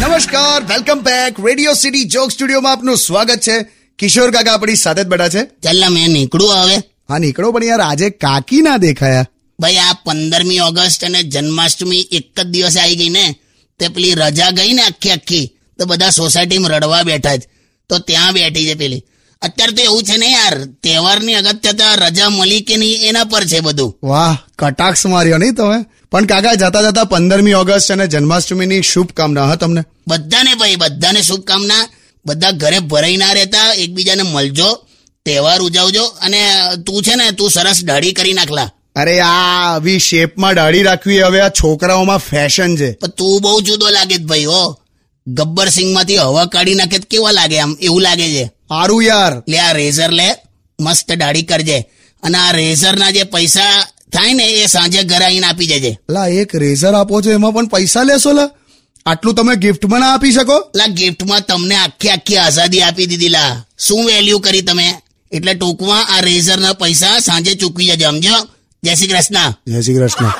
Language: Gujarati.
નમસ્કાર welcome back radio city joke સ્ટુડિયોમાં આપનું સ્વાગત છે. કિશોર કાકા આપણી સાથે જ બેઠા છે. ચાલ મેં નીકળું હવે. હા નીકળો પણ યાર આજે કાકી ના દેખાયા. ભાઈ આ પંદરમી ઓગસ્ટ અને જન્માષ્ટમી એક જ દિવસે આવી ગઈ ને. તે પેલી રજા ગઈ ને આખી આખી. તો બધા સોસાયટીમાં રડવા બેઠા જ. તો ત્યાં બેઠી છે પેલી. અત્યારે તો એવું છે ને યાર તહેવારની અગત્યતા રજા મળી કે નહીં એના પર છે બધું. વાહ કટાક્ષ માર્યો નહીં તમે? પણ કાકા જતા જતા પંદરમી ઓગસ્ટ અને જન્માષ્ટમીની શુભકામના હા તમને? બધાને ભાઈ બધાને શુભકામના. બધા ઘરે ભરાઈ ના રહેતા એકબીજાને મળજો તહેવાર ઉજવજો અને તું છે ને તું સરસ દાઢી કરી નાખલા. અરે આ આવી શેપમાં દાઢી રાખવી હવે આ છોકરાઓમાં ફેશન છે. પણ તું બહુ જુદો લાગે ભાઈ હો. ગબ્બર સિંહમાંથી હવા કાઢી નાખે તો કેવા લાગે આમ? એવું લાગે છે. સારું યાર. લે આ રેઝર લે મસ્ત દાઢી કરજે. અને આ રેઝર ના જે પૈસા થાય ને એ સાંજે ઘરે આવીને આપી જજે લા એક રેઝર આપો છો એમાં પણ પૈસા લેશો લા? આટલું તમે ગિફ્ટમાં ના આપી શકો? લા ગિફ્ટમાં તમને આખી આખી આઝાદી આપી દીધી લા. શું વેલ્યુ કરી તમે? એટલે ટૂંકમાં આ રેઝર ના પૈસા સાંજે ચૂકવી જજો સમજો? જય શ્રી કૃષ્ણ. જય શ્રી કૃષ્ણ.